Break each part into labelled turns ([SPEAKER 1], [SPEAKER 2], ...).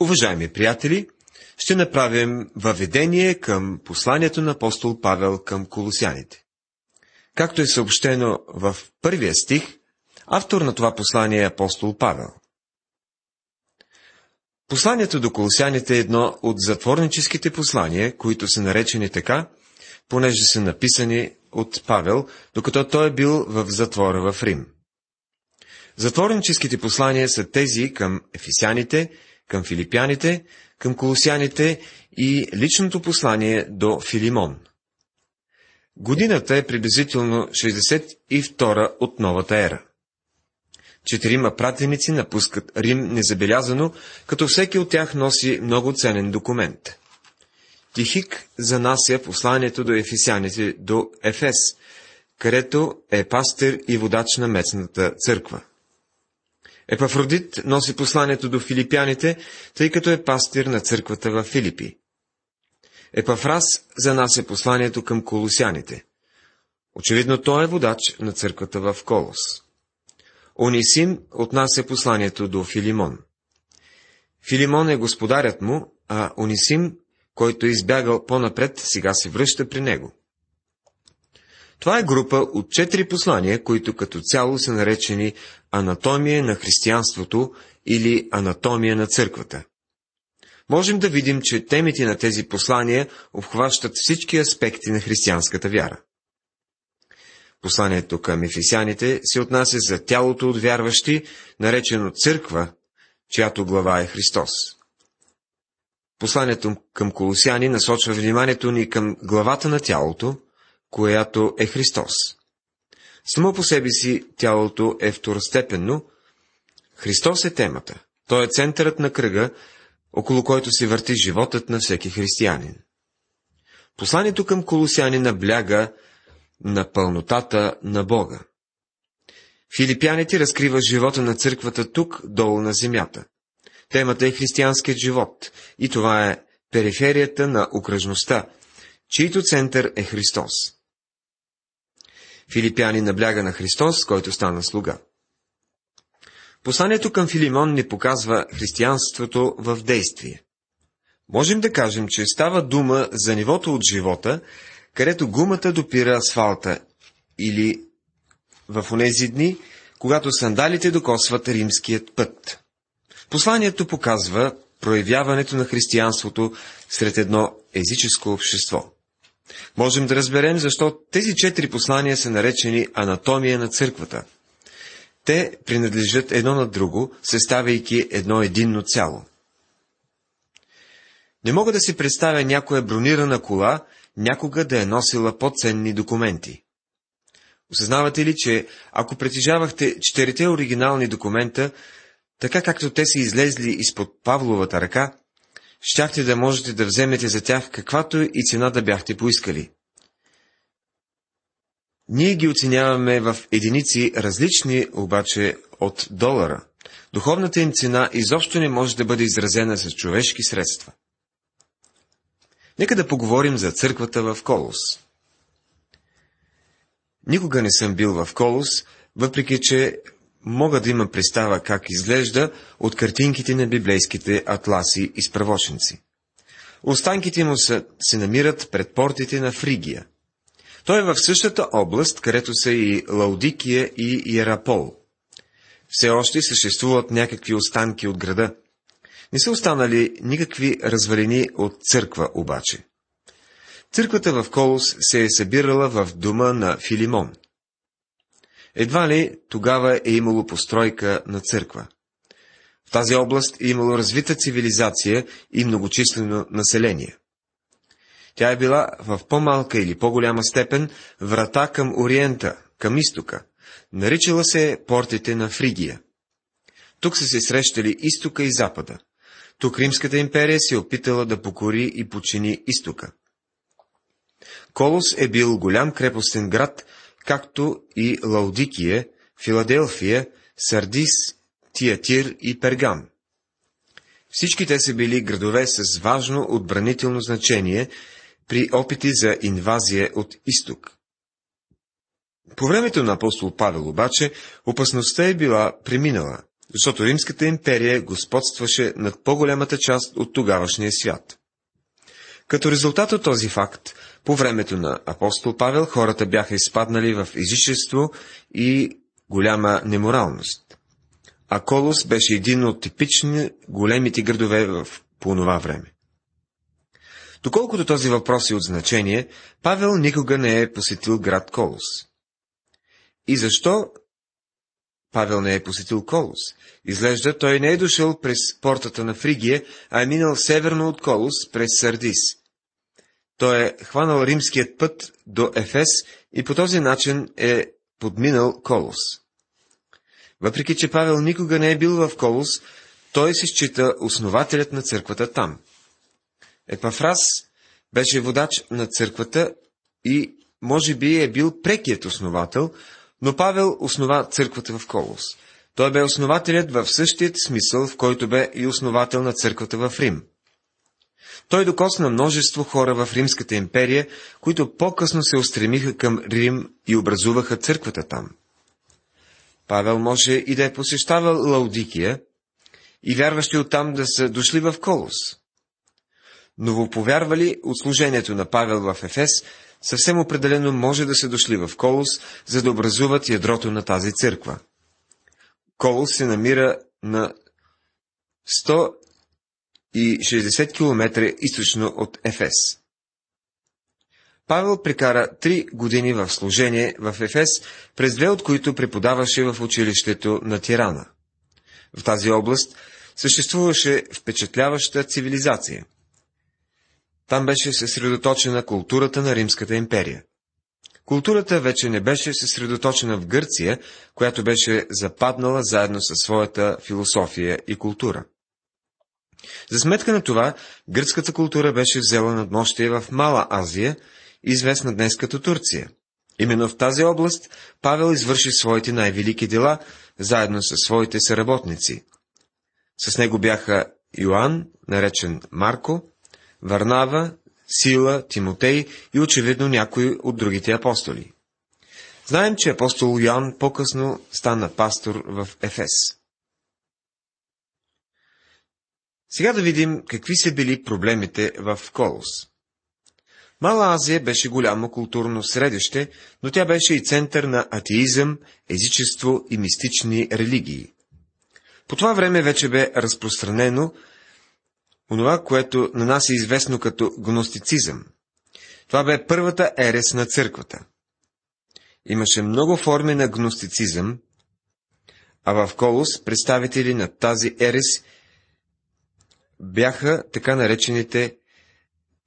[SPEAKER 1] Уважаеми приятели, ще направим въведение към посланието на апостол Павел към колосяните. Както е съобщено в първия стих, автор на това послание е апостол Павел. Посланието до колосяните е едно от затворническите послания, които са наречени така, понеже са написани от Павел, докато той е бил в затвора в Рим. Затворническите послания са тези към ефисяните, към филипяните, към колосяните и личното послание до Филимон. Годината е приблизително 62 от новата ера. Четирима пратеници напускат Рим незабелязано, като всеки от тях носи много ценен документ. Тихик занася посланието до ефесяните до Ефес, където е пастир и водач на местната църква. Епафродит носи посланието до филипяните, тъй като е пастир на църквата в Филипи. Епафрас занася посланието към колосяните. Очевидно той е водач на църквата в Колос. Онисим отнася посланието до Филимон. Филимон е господарят му, а Онисим, който е избягал по-напред, сега се връща при него. Това е група от четири послания, които като цяло са наречени Анатомия на християнството или Анатомия на църквата. Можем да видим, че темите на тези послания обхващат всички аспекти на християнската вяра. Посланието към ефесяните се отнася за тялото от вярващи, наречено църква, чиято глава е Христос. Посланието към колосяни насочва вниманието ни към главата на тялото, която е Христос. Само по себе си тялото е второстепенно. Христос е темата. Той е центърът на кръга, около който се върти животът на всеки християнин. Посланието към колосяни набляга на пълнотата на Бога. Филипяните разкрива живота на църквата тук, долу на земята. Темата е християнският живот и това е периферията на окръжността, чийто център е Христос. Филипяни набляга на Христос, който стана слуга. Посланието към Филимон ни показва християнството в действие. Можем да кажем, че става дума за нивото от живота, където гумата допира асфалта, или в онези дни, когато сандалите докосват римският път. Посланието показва проявяването на християнството сред едно езическо общество. Можем да разберем защо тези четири послания са наречени анатомия на църквата. Те принадлежат едно на друго, съставяйки едно единно цяло. Не мога да си представя някоя бронирана кола, някога да е носила по-ценни документи. Осъзнавате ли, че ако притежавахте четирите оригинални документа, така както те са излезли изпод Павловата ръка, щяхте да можете да вземете за тях каквато и цена да бяхте поискали. Ние ги оценяваме в единици различни обаче от долара. Духовната им цена изобщо не може да бъде изразена с човешки средства. Нека да поговорим за църквата в Колос. Никога не съм бил в Колос, въпреки че мога да има представа как изглежда от картинките на библейските атласи и справочници. Останките му са, се намират пред портите на Фригия. Той е в същата област, където са и Лаудикия и Иерапол. Все още съществуват някакви останки от града. Не са останали никакви развалини от църква обаче. Църквата в Колос се е събирала в дома на Филимон – едва ли тогава е имало постройка на църква. В тази област е имало развита цивилизация и многочислено население. Тя е била в по-малка или по-голяма степен врата към Ориента, към изтока. Наричала се портите на Фригия. Тук са се срещали изтока и запада. Тук Римската империя се е опитала да покори и почини изтока. Колос е бил голям крепостен град, както и Лаудикия, Филаделфия, Сардис, Тиатир и Пергам. Всички те са били градове с важно отбранително значение при опити за инвазия от изток. По времето на апостол Павел обаче опасността е била преминала, защото Римската империя господстваше над по-голямата част от тогавашния свят. Като резултат от този факт, по времето на апостол Павел хората бяха изпаднали в езичество и голяма неморалност. А Колос беше един от типични големите градове в по това време. Доколкото този въпрос е от значение, Павел никога не е посетил град Колос. И защо Павел не е посетил Колос? Изглежда, той не е дошъл през портата на Фригия, а е минал северно от Колос през Сардис. Той е хванал римският път до Ефес и по този начин е подминал Колос. Въпреки, че Павел никога не е бил в Колос, той се счита основателят на църквата там. Епафрас беше водач на църквата и може би е бил прекият основател, но Павел основа църквата в Колос. Той бе основателят в същият смисъл, в който бе и основател на църквата в Рим. Той докосна множество хора в Римската империя, които по-късно се устремиха към Рим и образуваха църквата там. Павел може и да е посещавал Лаудикия и вярващи оттам да са дошли в Колос. Новоповярвали от служението на Павел в Ефес, съвсем определено може да са дошли в Колос, за да образуват ядрото на тази църква. Колос се намира на 160 км източно от Ефес. Павел прекара три години в служение в Ефес, през две от които преподаваше в училището на Тирана. В тази област съществуваше впечатляваща цивилизация. Там беше съсредоточена културата на Римската империя. Културата вече не беше съсредоточена в Гърция, която беше западнала заедно със своята философия и култура. За сметка на това, гръцката култура беше взела надмощие в Мала Азия, известна днес като Турция. Именно в тази област Павел извърши своите най-велики дела, заедно със своите съработници. С него бяха Йоанн, наречен Марко, Варнава, Сила, Тимотей и очевидно някои от другите апостоли. Знаем, че апостол Йоанн по-късно стана пастор в Ефес. Сега да видим какви са били проблемите в Колос. Мала Азия беше голямо културно средище, но тя беше и център на атеизъм, езичество и мистични религии. По това време вече бе разпространено онова, което на нас е известно като гностицизъм. Това бе първата ерес на църквата. Имаше много форми на гностицизъм, а в Колос представители на тази ерес бяха така наречените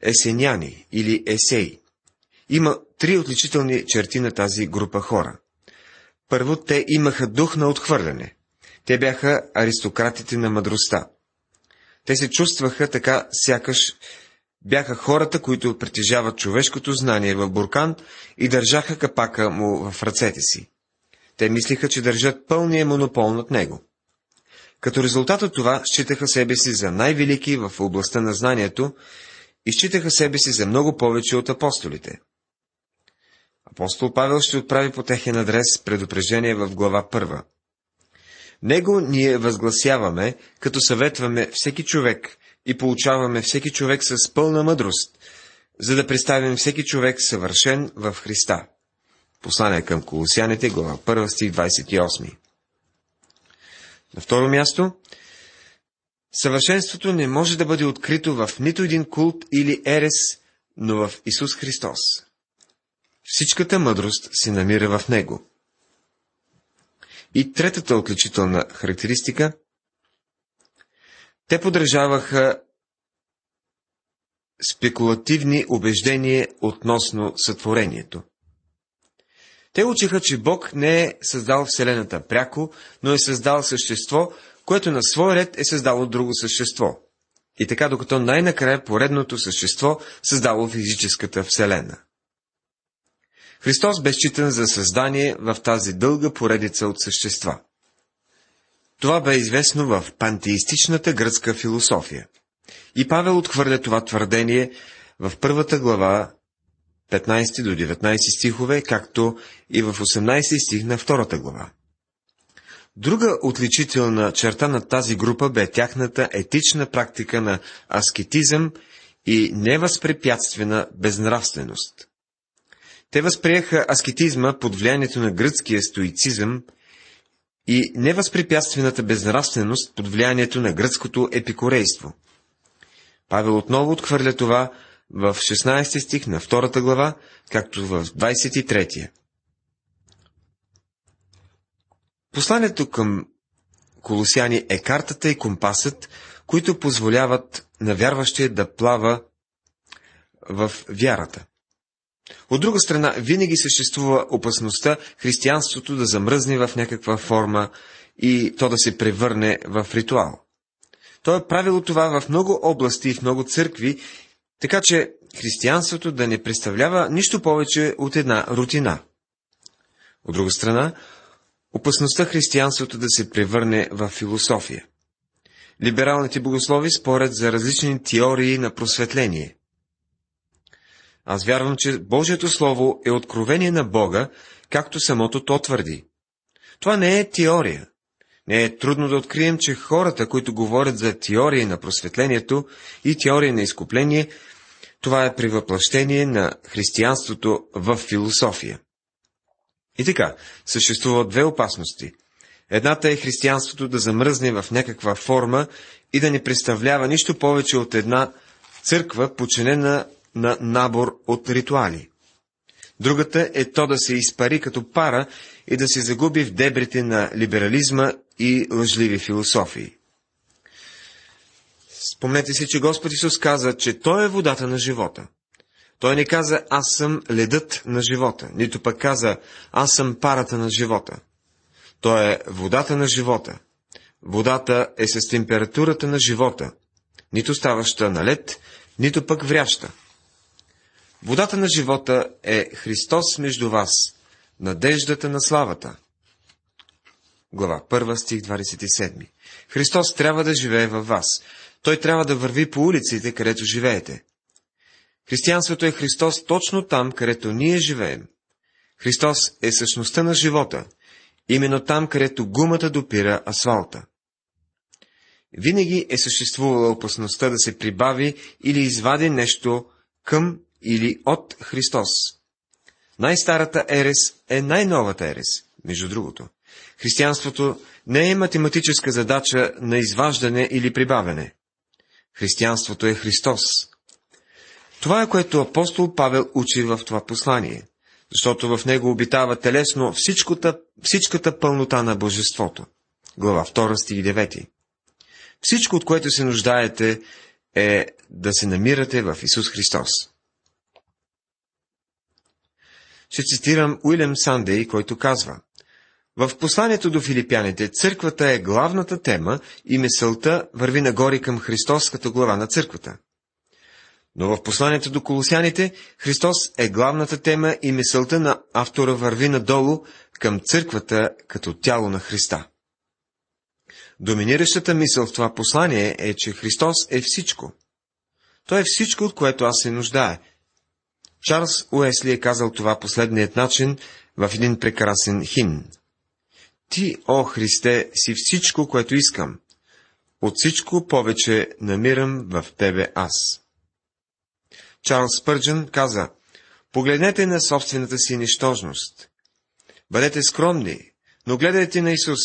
[SPEAKER 1] есеняни или есеи. Има три отличителни черти на тази група хора. Първо, те имаха дух на отхвърляне. Те бяха аристократите на мъдростта. Те се чувстваха така, сякаш бяха хората, които притежават човешкото знание в буркан и държаха капака му в ръцете си. Те мислиха, че държат пълния монопол над него. Като резултат от това, считаха себе си за най-велики в областта на знанието и считаха себе си за много повече от апостолите. Апостол Павел ще отправи по техен адрес предупреждение в глава първа. Него ние възгласяваме, като съветваме всеки човек и получаваме всеки човек с пълна мъдрост, за да представим всеки човек съвършен в Христа. Послание към Колосяните, глава 1, стих 28. На второ място, съвършенството не може да бъде открито в нито един култ или ерес, но в Исус Христос. Всичката мъдрост се намира в Него. И третата отличителна характеристика те подражаваха спекулативни убеждения относно сътворението. Те учиха, че Бог не е създал Вселената пряко, но е създал същество, което на свой ред е създало друго същество. И така, докато най-накрая поредното същество създало физическата Вселена. Христос бе считан за създание в тази дълга поредица от същества. Това бе известно в пантеистичната гръцка философия. И Павел отхвърля това твърдение в първата глава 15 до 19 стихове, както и в 18 стих на втората глава. Друга отличителна черта на тази група бе тяхната етична практика на аскетизъм и невъзпрепятствена безнравственост. Те възприеха аскетизма под влиянието на гръцкия стоицизъм и невъзпрепятствената безнравственост под влиянието на гръцкото епикорейство. Павел отново отхвърля това в 16 стих на втората глава, както в 23. Посланието към колосяни е картата и компасът, които позволяват на вярващия да плава в вярата. От друга страна, винаги съществува опасността християнството да замръзне в някаква форма и то да се превърне в ритуал. То е правило това в много области и в много църкви, така че християнството да не представлява нищо повече от една рутина. От друга страна, опасността християнството да се превърне в философия. Либералните богослови спорят за различни теории на просветление. Аз вярвам, че Божието Слово е откровение на Бога, както самото то твърди. Това не е теория. Не е трудно да открием, че хората, които говорят за теории на просветлението и теории на изкупление, това е превъплъщение на християнството в философия. И така, съществуват две опасности. Едната е християнството да замръзне в някаква форма и да не представлява нищо повече от една църква, починена на набор от ритуали. Другата е то да се изпари като пара и да се загуби в дебрите на либерализма и лъжливи философии. Спомнете си, че Господ Исус каза, че Той е водата на живота. Той не каза, аз съм ледът на живота, нито пък каза, аз съм парата на живота. Той е водата на живота. Водата е с температурата на живота, нито ставаща на лед, нито пък вряща. Водата на живота е Христос между вас, надеждата на славата. Глава 1, стих 27. Христос трябва да живее във вас. Той трябва да върви по улиците, където живеете. Християнството е Христос точно там, където ние живеем. Христос е същността на живота, именно там, където гумата допира асфалта. Винаги е съществувала опасността да се прибави или извади нещо към или от Христос. Най-старата ерес е най-новата ерес, между другото. Християнството не е математическа задача на изваждане или прибавяне. Християнството е Христос. Това е което апостол Павел учи в това послание, защото в него обитава телесно всичката, всичката пълнота на Божеството. Глава 2, стих 9. Всичко, от което се нуждаете, е да се намирате в Исус Христос. Ще цитирам Уилям Сандей, който казва В посланието до филипяните църквата е главната тема и мисълта върви нагоре към Христос като глава на църквата. Но в посланието до колосяните Христос е главната тема и мисълта на автора върви надолу към църквата като тяло на Христа. Доминиращата мисъл в това послание е, че Христос е всичко. Той е всичко, от което аз се нуждая, Чарлз Уесли е казал това последният начин в един прекрасен химн. Ти, о Христе, си всичко, което искам. От всичко повече намирам в Тебе аз. Чарлз Спърджен каза, погледнете на собствената си нищожност. Бъдете скромни, но гледайте на Исус,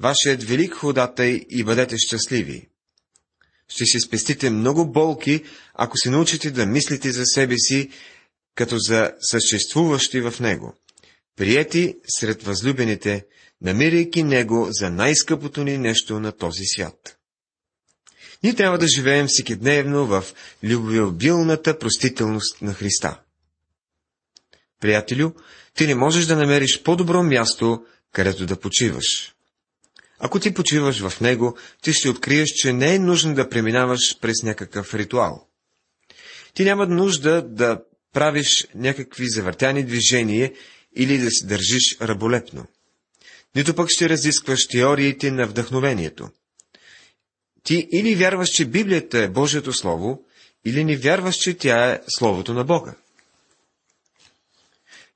[SPEAKER 1] вашият велик ходатай и бъдете щастливи. Ще си спестите много болки, ако се научите да мислите за себе си като за съществуващи в Него, приети сред възлюбените, намирайки Него за най-скъпото ни нещо на този свят. Ние трябва да живеем всекидневно в любвеобилната простителност на Христа. Приятелю, ти не можеш да намериш по-добро място, където да почиваш. Ако ти почиваш в него, ти ще откриеш, че не е нужно да преминаваш през някакъв ритуал. Ти няма нужда да правиш някакви завъртяни движения или да се държиш раболепно. Нито пък ще разискваш теориите на вдъхновението. Ти или вярваш, че Библията е Божието Слово, или не вярваш, че тя е Словото на Бога.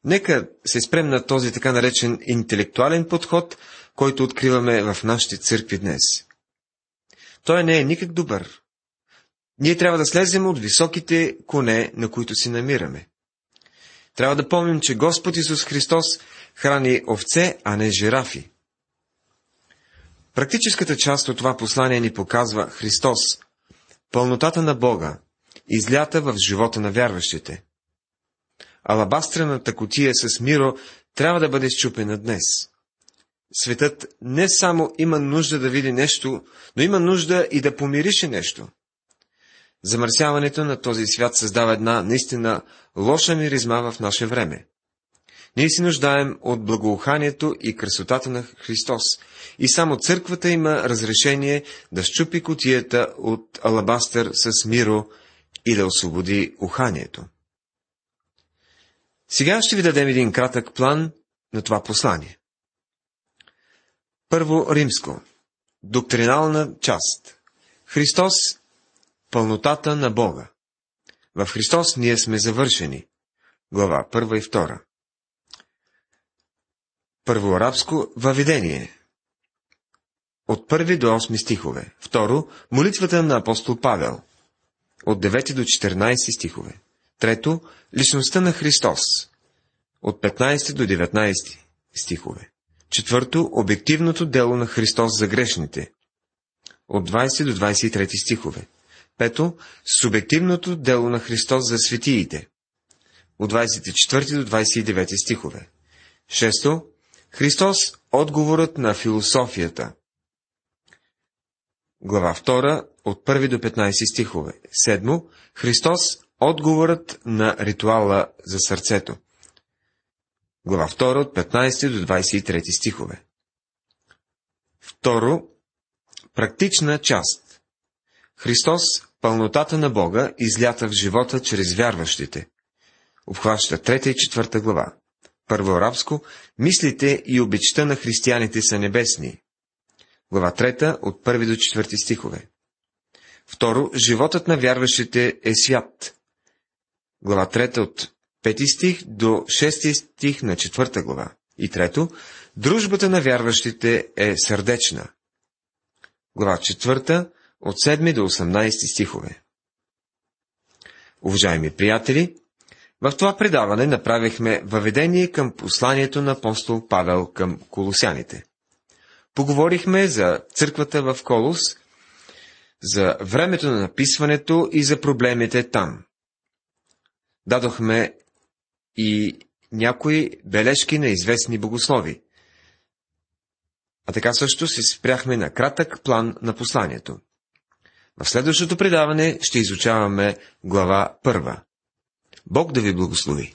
[SPEAKER 1] Нека се спрем на този така наречен интелектуален подход, който откриваме в нашите църкви днес. Той не е никак добър. Ние трябва да слезем от високите коне, на които си намираме. Трябва да помним, че Господ Исус Христос храни овце, а не жирафи. Практическата част от това послание ни показва Христос, пълнотата на Бога, излята в живота на вярващите. Алабастрената котия с миро трябва да бъде щупена днес. Светът не само има нужда да види нещо, но има нужда и да помирише нещо. Замърсяването на този свят създава една наистина лоша миризма в наше време. Ние си нуждаем от благоуханието и красотата на Христос. И само църквата има разрешение да щупи котията от алабастър с миро и да освободи уханието. Сега ще ви дадем един кратък план на това послание. Първо римско. Доктринална част. Христос – пълнотата на Бога. В Христос ние сме завършени. Глава 1 и 2. Първо арабско въведение. От първи до 8 стихове. Второ, молитвата на апостол Павел. От 9 до 14 стихове. Трето, личността на Христос. От 15 до 19 стихове. Четвърто, обективното дело на Христос за грешните. От 20 до 23 стихове. Пето, субективното дело на Христос за светиите. От 24 до 29 стихове. Шесто, Христос – отговорът на философията. Глава 2 от 1 до 15 стихове. Седмо, Христос – отговорът на ритуала за сърцето. Глава 2 от 15 до 23 стихове. Второ, практична част. Христос – пълнотата на Бога, излята в живота чрез вярващите. Обхваща 3 и 4 глава. Първо арабско, мислите и обичта на християните са небесни. Глава 3 от 1 до 4 стихове. Второ, животът на вярващите е свят. Глава 3 от 5 стих до 6 стих на 4 глава. И трето, дружбата на вярващите е сърдечна. Глава 4 от 7 до 18 стихове. Уважаеми приятели, в това предаване направихме въведение към посланието на апостол Павел към колосяните. Поговорихме за църквата в Колос, за времето на написването и за проблемите там. Дадохме и някои бележки на известни богослови. А така също се спряхме на кратък план на посланието. В следващото предаване ще изучаваме глава първа. Бог да ви благослови!